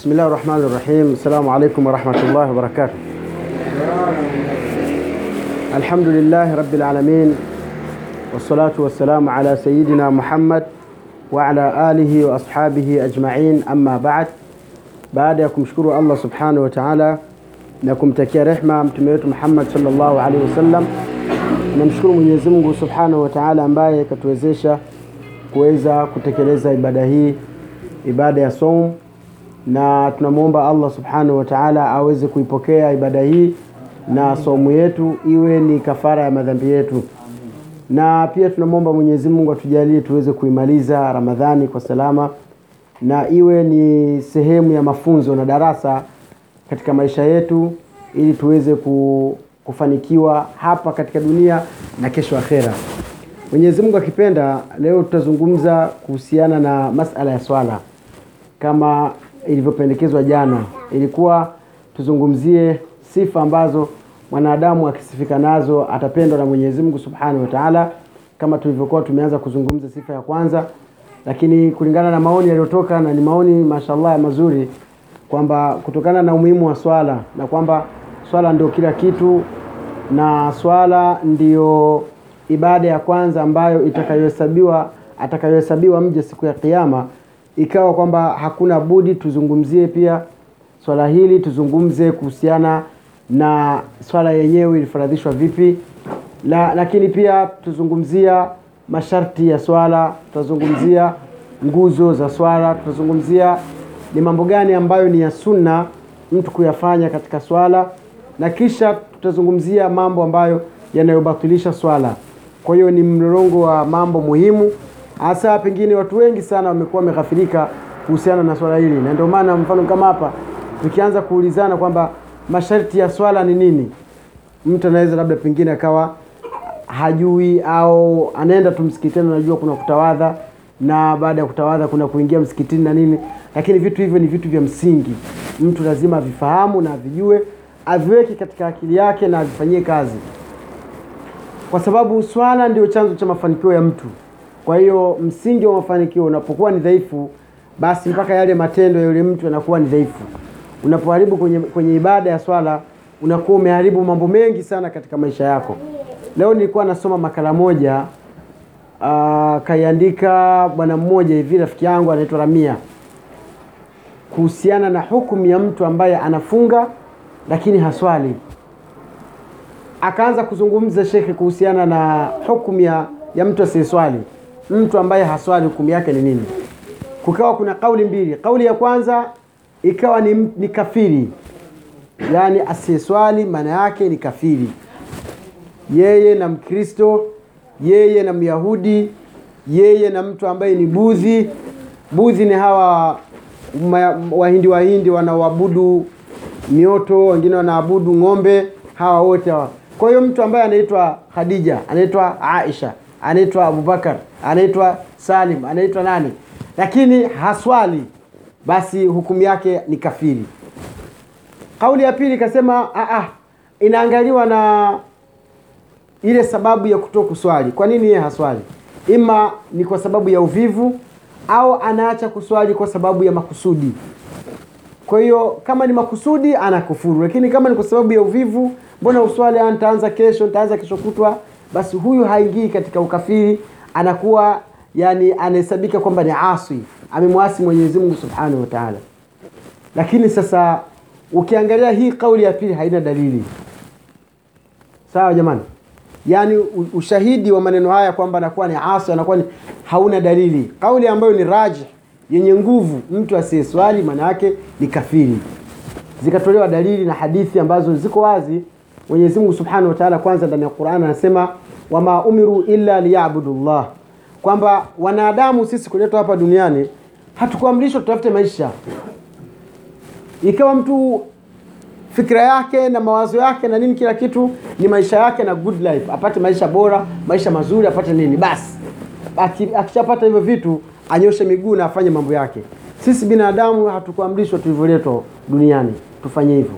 بسم الله الرحمن الرحيم السلام عليكم ورحمة الله وبركاته الحمد لله رب العالمين والصلاة والسلام على سيدنا محمد وعلى آله وأصحابه أجمعين أما بعد بعد يكم شكر الله سبحانه وتعالى نكم تكير رحمة متميت محمد صلى الله عليه وسلم نمشكر من يزمه سبحانه وتعالى أمباي كتوزيشة كويزة كتكيريزة إبادهي إبادة صوم إبادة na tunamwomba Allah subhanahu wa ta'ala aweze kuipokea ibada hii na somu yetu iwe ni kafara ya madhambi yetu, na pia tunamwomba Mwenyezi Mungu atujalie tuweze kuimaliza Ramadhani kwa salama na iwe ni sehemu ya mafunzo na darasa katika maisha yetu ili tuweze kufanikiwa hapa katika dunia na kesho akhera. Mwenyezi Mungu akipenda, leo tutazungumza kuhusiana na masala ya swala kama ilivyopendekezwa jana. Ilikuwa tuzungumzie sifa ambazo mwanadamu akisifika nazo atapendwa na Mwenyezi Mungu Subhanahu wa Ta'ala, kama tulivyokuwa tumeanza kuzungumza sifa ya kwanza lakini kulingana na maoni yaliyotoka na ni maoni mashallah mazuri kwamba kutokana na umuhimu wa swala na kwamba swala ndio kila kitu na swala ndiyo ibada ya kwanza ambayo itakayohesabiwa atakayohesabiwa mja siku ya kiyama ikawa kwamba hakuna budi tuzungumzie pia swala hili tuzungumze kuhusiana na swala yenyewe ilifaradhishwa vipi la, lakini pia tuzungumzia masharti ya swala, tutazungumzia nguzo za swala, tutazungumzia ni mambo gani ambayo ni ya sunna mtu kuyafanya katika swala, na kisha tutazungumzia mambo ambayo yanayobatilisha swala. Kwa hiyo ni mlolongo wa mambo muhimu, hasa pengine watu wengi sana wamekuwa wameghafirika kuhusiana na swala hili, na ndio maana mfano kama hapa tukianza kuulizana kwamba masharti ya swala ni nini, mtu anaweza labda pengine akawa hajui au anaenda tu msikitini, anajua kuna kutawadha na baada ya kutawadha kuna kuingia msikitini na nini, lakini vitu hivyo ni vitu vya msingi, mtu lazima avifahamu na avijue, aviweke katika akili yake na avifanyie kazi, kwa sababu swala ndio chanzo cha mafanikio ya mtu. Kwa hiyo msingi wa mafanikio unapokuwa ni dhaifu, basi mpaka yale matendo ya yule mtu yanakuwa ni dhaifu. Unapoharibu kwenye, kwenye ibada ya swala unakuwa umeharibu mambo mengi sana katika maisha yako. Leo nilikuwa nasoma makala moja uh, kaiandika bwana mmoja hivi, rafiki yangu anaitwa Ramia, kuhusiana na hukumu ya mtu ambaye anafunga lakini haswali. Akaanza kuzungumza shekhe kuhusiana na hukumu ya, ya mtu asiyeswali, mtu ambaye haswali hukumu yake ni nini? Kukawa kuna kauli mbili. Kauli ya kwanza ikawa ni, ni kafiri, yaani asiyeswali maana yake ni kafiri yeye na Mkristo, yeye na Myahudi, yeye na mtu ambaye ni budhi. Budhi ni hawa wahindi wahindi wanaoabudu mioto, wengine wanaabudu ng'ombe, hawa wote hawa. Kwa hiyo mtu ambaye anaitwa Khadija, anaitwa Aisha, anaitwa Abubakar, anaitwa Salim, anaitwa nani, lakini haswali, basi hukumu yake ni kafiri. Kauli ya pili ikasema, "Ah, ah, inaangaliwa na ile sababu ya kuto kuswali. Kwa nini yeye haswali? Ima ni kwa sababu ya uvivu au anaacha kuswali kwa sababu ya makusudi. Kwa hiyo kama ni makusudi anakufuru, lakini kama ni kwa sababu ya uvivu, mbona uswali? Ah, nitaanza kesho, nitaanza kesho kutwa, basi huyu haingii katika ukafiri, anakuwa yani anahesabika kwamba ni aswi, amemwasi Mwenyezi Mungu Subhanahu wataala Lakini sasa ukiangalia hii kauli ya pili haina dalili. Sawa jamani? yaani ushahidi wa maneno haya kwamba anakuwa ni asi anakuwa ni hauna dalili. Kauli ambayo ni raji yenye nguvu, mtu asiyeswali maana yake ni kafiri. Zikatolewa dalili na hadithi ambazo ziko wazi. Mwenyezi Mungu Subhanahu wa Ta'ala, kwanza ndani ya Qur'an anasema wama umiru illa liyabudu llah, kwamba wanadamu sisi kuletwa hapa duniani hatukuamrishwa tutafute maisha. Ikawa mtu fikira yake na mawazo yake na nini, kila kitu ni maisha yake na good life, apate maisha bora, maisha mazuri, apate nini, basi Aki- akishapata hivyo vitu anyoshe miguu na afanye mambo yake. Sisi binadamu hatukuamrishwa tulivyoletwa duniani tufanye hivyo.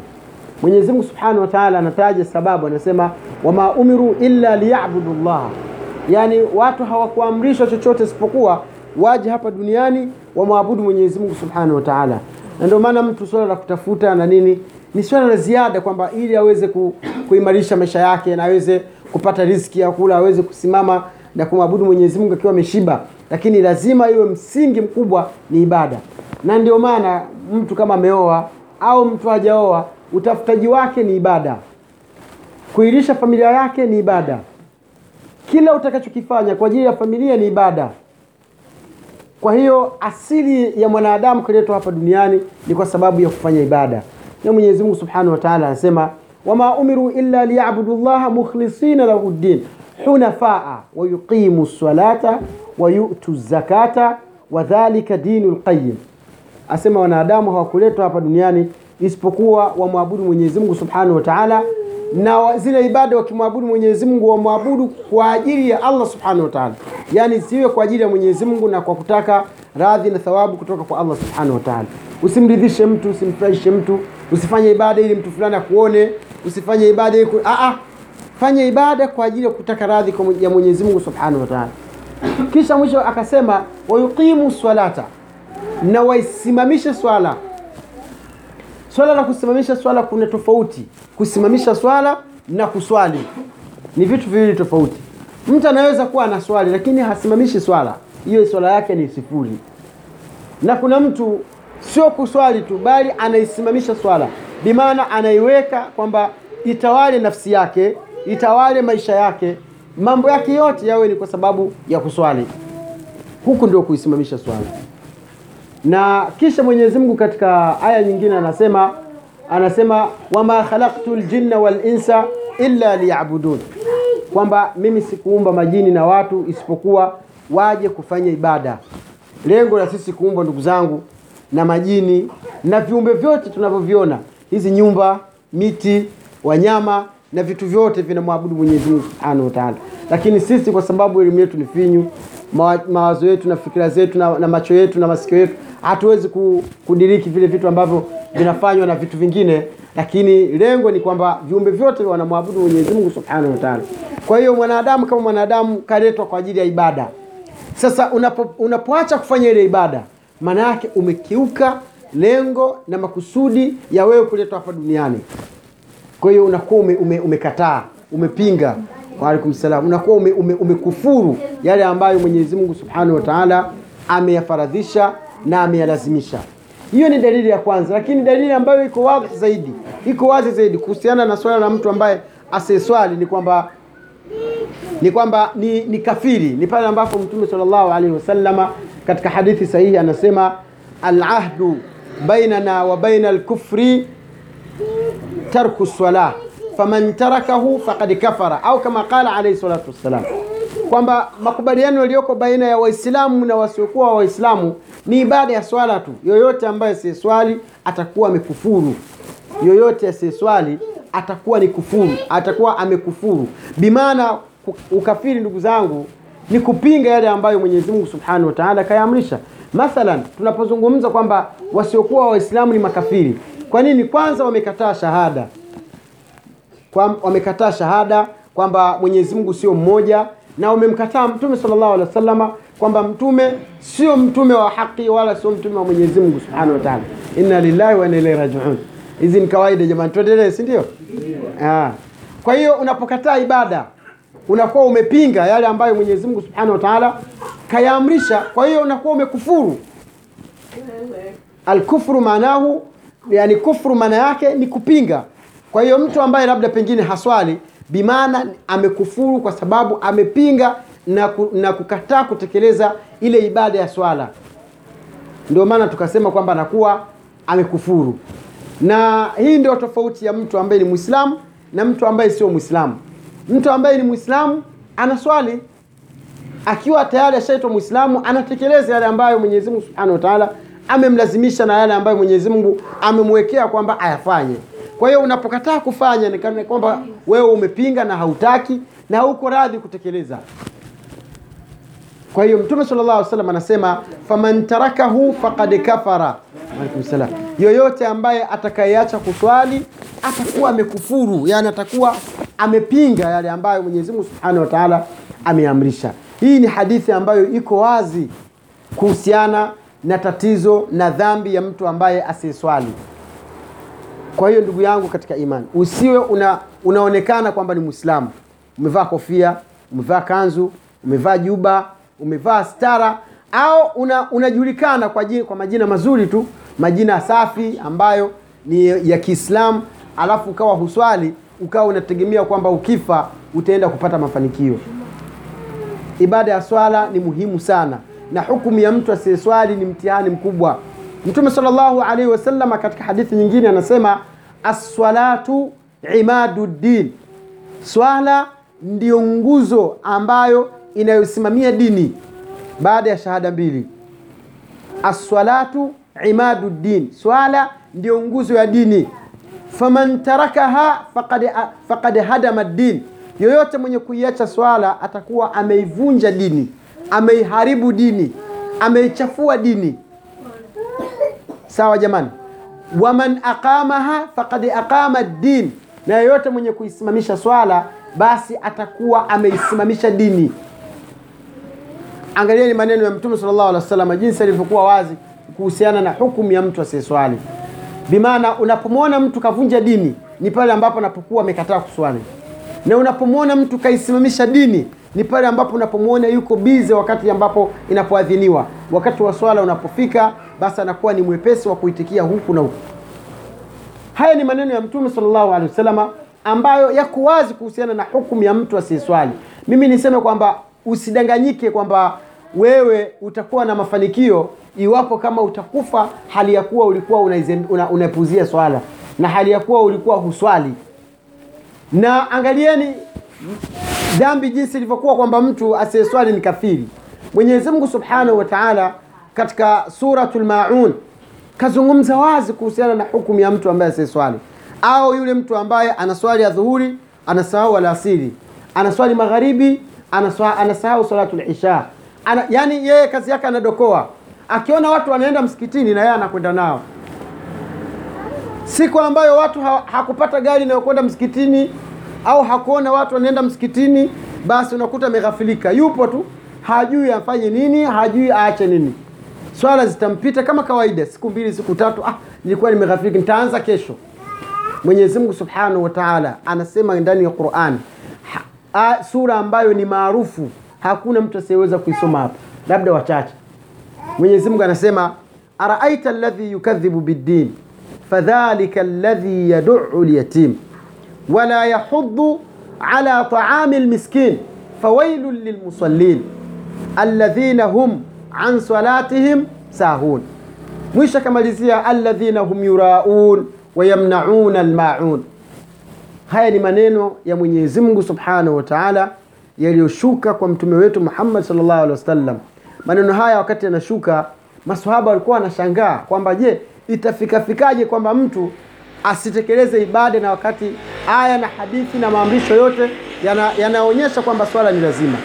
Mwenyezi Mungu Subhanahu wa Ta'ala anataja sababu, anasema wama umiru illa liyabudu llaha, yani watu hawakuamrishwa chochote isipokuwa waje hapa duniani wamwabudu Mwenyezi Mungu Subhanahu wa Ta'ala. na ndio maana mtu swala la kutafuta na nini ni swala la ziada kwamba ili aweze ku, kuimarisha maisha yake na aweze kupata riziki ya kula aweze kusimama na kumwabudu mwenyezi mungu akiwa ameshiba lakini lazima iwe msingi mkubwa ni ibada na ndio maana mtu kama ameoa au mtu hajaoa utafutaji wake ni ibada. Kuilisha familia yake ni ibada. Kila utakachokifanya kwa ajili ya familia ni ibada. Kwa hiyo asili ya mwanadamu kuletwa hapa duniani ni kwa sababu ya kufanya ibada. Na mwenyezi mungu subhanahu wa taala anasema wama umiru illa liyabudu llaha mukhlisina lahu ddin. Hunafaa wayuqimu lsalata wayutu zakata wadhalika dinu lqayim asema wanadamu hawakuletwa hapa duniani isipokuwa wamwabudu mwenyezi mungu subhanahu wa taala. Na zile ibada wakimwabudu mwenyezi mungu wamwabudu kwa ajili ya allah subhanahu wa taala. Yani siwe kwa ajili ya mwenyezi mungu na kwa kutaka radhi na thawabu kutoka kwa allah subhanahu wa taala. Usimridhishe mtu usimfurahishe mtu. Usifanye ibada ili mtu fulani akuone. Usifanye ibada ili ku... Aa, fanya ibada kwa ajili ya kutaka radhi ya mwenyezi mungu subhanahu wa taala. Kisha mwisho akasema wayuqimu swalata na waisimamishe swala. Swala la kusimamisha swala kuna tofauti. Kusimamisha swala na kuswali. Ni vitu viwili tofauti. Mtu anaweza kuwa ana swali lakini hasimamishi swala. Hiyo swala yake ni sifuri. Na kuna mtu sio kuswali tu bali anaisimamisha swala. Bimaana anaiweka kwamba itawale nafsi yake itawale maisha yake. Mambo yake yote yawe ni kwa sababu ya kuswali. Huku ndio kuisimamisha swala na kisha mwenyezi mungu katika aya nyingine anasema anasema wama khalaqtu ljinna walinsa illa liyabudun. Kwamba mimi sikuumba majini na watu isipokuwa waje kufanya ibada. Lengo la sisi kuumba ndugu zangu na majini na viumbe vyote tunavyoviona hizi nyumba miti wanyama na vitu vyote vinamwabudu mwenyezi mungu subhanahu wataala lakini sisi kwa sababu elimu yetu ni finyu mawa- mawazo yetu na fikira zetu na, na macho yetu na masikio yetu hatuwezi ku, kudiriki vile vitu ambavyo vinafanywa na vitu vingine lakini lengo ni kwamba viumbe vyote wanamwabudu mwenyezi mungu subhanahu wataala kwa hiyo mwanadamu kama mwanadamu kaletwa kwa ajili ya ibada. Sasa unapo, unapoacha kufanya ile ibada maana yake umekiuka lengo na makusudi ya wewe kuletwa hapa duniani. Kwa hiyo unakuwa ume, ume, umekataa umepinga waalaikum salam. Unakuwa ume, ume, umekufuru yale ambayo mwenyezi mungu subhanahu wa taala ameyafaradhisha na ameyalazimisha. Hiyo ni dalili ya kwanza lakini dalili ambayo iko wazi zaidi iko wazi zaidi kuhusiana na swala la mtu ambaye asiyeswali ni kwamba ni kwamba ni, ni kafiri. Ni pale ambapo mtume sallallahu alaihi wasallama katika hadithi sahihi anasema alahdu bainana wa baina lkufri tarku sala faman tarakahu faqad kafara. Au kama qala alayhi salatu wassalam kwamba makubaliano yaliyoko baina ya waislamu na wasiokuwa waislamu ni ibada ya swala tu. Yoyote ambaye asiyeswali atakuwa amekufuru. Yoyote asiyeswali atakuwa ni kufuru atakuwa amekufuru. Bimaana ukafiri ndugu zangu ni kupinga yale ambayo mwenyezi mungu subhanahu wa taala kayaamrisha mathalan tunapozungumza kwamba wasiokuwa waislamu ni makafiri kwa nini kwanza wamekataa shahada kwa, wamekataa shahada kwamba mwenyezi mungu sio mmoja na wamemkataa mtume salllahu alehi wasalama kwamba mtume sio mtume wa haki wala sio mtume wa mwenyezi mungu subhanahu wataala inna lillahi wa inna ilaihi rajiun. Hizi ni kawaida jamani tuendelee si ndio? Ah. kwa hiyo unapokataa ibada unakuwa umepinga yale ambayo mwenyezi mungu subhanahu wataala kayaamrisha. Kwa hiyo unakuwa umekufuru. Alkufru maanahu yani kufru maana yake ni kupinga kwa hiyo mtu ambaye labda pengine haswali bimaana amekufuru kwa sababu amepinga na, ku, na kukataa kutekeleza ile ibada ya swala. Ndio maana tukasema kwamba anakuwa amekufuru. Na hii ndio tofauti ya mtu ambaye ni mwislamu na mtu ambaye sio mwislamu mtu ambaye ni mwislamu anaswali. Akiwa tayari ashaitwa mwislamu anatekeleza yale ambayo mwenyezi mungu subhanahu wa taala amemlazimisha na yale ambayo mwenyezi mungu amemwekea kwamba ayafanye kwa hiyo unapokataa kufanya ni kana kwamba wewe umepinga na hautaki na hauko radhi kutekeleza. Kwa hiyo mtume sallallahu alaihi wasallam anasema faman tarakahu faqad kafara. Yoyote ambaye atakayeacha kuswali atakuwa amekufuru yani atakuwa amepinga yale ambayo mwenyezi mungu subhanahu wa taala ameamrisha. Hii ni hadithi ambayo iko wazi kuhusiana na tatizo na dhambi ya mtu ambaye asiyeswali. Kwa hiyo ndugu yangu katika imani, usiwe una, unaonekana kwamba ni Mwislamu, umevaa kofia, umevaa kanzu, umevaa juba, umevaa stara au una, unajulikana kwa, jina, kwa majina mazuri tu, majina safi ambayo ni ya Kiislamu, alafu ukawa huswali, ukawa unategemea kwamba ukifa utaenda kupata mafanikio. Ibada ya swala ni muhimu sana, na hukumu ya mtu asiyeswali ni mtihani mkubwa. Mtume sallallahu alaihi wasallam katika hadithi nyingine anasema assalatu imadu din, swala ndiyo nguzo ambayo inayosimamia dini baada ya shahada mbili. Imadu din, swala ndiyo nguzo ya dini. Faman tarakaha faqad, faqad hadama din, yoyote mwenye kuiacha swala atakuwa ameivunja dini, ameiharibu dini, ameichafua dini. Sawa jamani, waman aqamaha faqad aqama din, na yeyote mwenye kuisimamisha swala basi atakuwa ameisimamisha dini. Angalieni maneno ya Mtume sallallahu alaihi wasallam jinsi alivyokuwa wazi kuhusiana na hukumu ya mtu asiyeswali. Bimaana, unapomwona mtu kavunja dini ni pale ambapo anapokuwa amekataa kuswali, na unapomwona mtu kaisimamisha dini ni pale ambapo unapomwona yuko bize wakati ambapo inapoadhiniwa. Wakati wa swala unapofika, basi anakuwa ni mwepesi wa kuitikia huku na huku. Haya ni maneno ya Mtume sallallahu alaihi wasallam ambayo yako wazi kuhusiana na hukumu ya mtu asiyeswali. Mimi niseme kwamba usidanganyike kwamba wewe utakuwa na mafanikio iwapo kama utakufa hali ya kuwa ulikuwa unaepuzia una swala na hali ya kuwa ulikuwa huswali. Na angalieni dhambi jinsi ilivyokuwa kwamba mtu asiyeswali ni kafiri. Mwenyezi Mungu Subhanahu wa Ta'ala katika Suratul Maun. Kazungumza wazi kuhusiana na hukumu ya mtu ambaye asiyeswali, au yule mtu ambaye anaswali ya dhuhuri anasahau alasiri, anaswali magharibi anasahau salatul isha. Ana, yani yeye kazi yake anadokoa, akiona watu wanaenda msikitini na yeye anakwenda nao. Siku ambayo watu ha, hakupata gari inayokwenda msikitini au hakuona watu wanaenda msikitini, basi unakuta ameghafilika, yupo tu, hajui afanye nini, hajui aache nini. Swala zitampita kama kawaida, siku mbili, siku tatu, ah, nilikuwa nimeghafilika, nitaanza kesho. Mwenyezi Mungu Subhanahu wa Ta'ala anasema ndani ya Qur'an sura ambayo ni maarufu, hakuna mtu asiyeweza kuisoma hapa, labda wachache. Mwenyezi Mungu anasema araaita alladhi yukadhibu biddin fadhalika alladhi yad'u lyatim wala yahuddu ala ta'ami almiskin fawailun lilmusallin alladhina hum an salatihim sahun. Mwisho akamalizia alladhina hum yuraun wa yamnauna almaun. Haya ni maneno ya Mwenyezi Mungu Subhanahu wa Ta'ala yaliyoshuka kwa mtume wetu Muhammad sallallahu alaihi wasallam. Maneno haya wakati yanashuka, maswahaba walikuwa wanashangaa kwamba je, itafikafikaje kwamba mtu asitekeleze ibada na wakati aya na hadithi na maamrisho yote yanaonyesha yana kwamba swala ni lazima.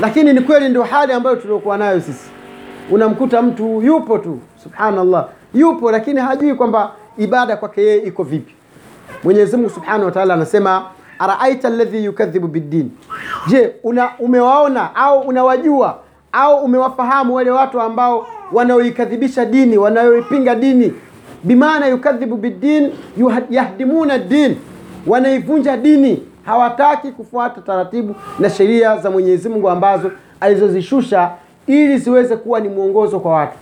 Lakini ni kweli ndio hali ambayo tuliokuwa nayo sisi. Unamkuta mtu yupo tu, subhanallah, yupo lakini hajui kwamba ibada kwake yeye iko vipi. Mwenyezi Mungu Subhanahu wa Ta'ala anasema araaita alladhi yukadhibu biddin, je, una umewaona au unawajua au umewafahamu wale watu ambao wanaoikadhibisha dini wanaoipinga dini, bimaana yukadhibu biddin, yahdimuna din, wanaivunja dini, hawataki kufuata taratibu na sheria za Mwenyezi Mungu ambazo alizozishusha ili ziweze kuwa ni mwongozo kwa watu.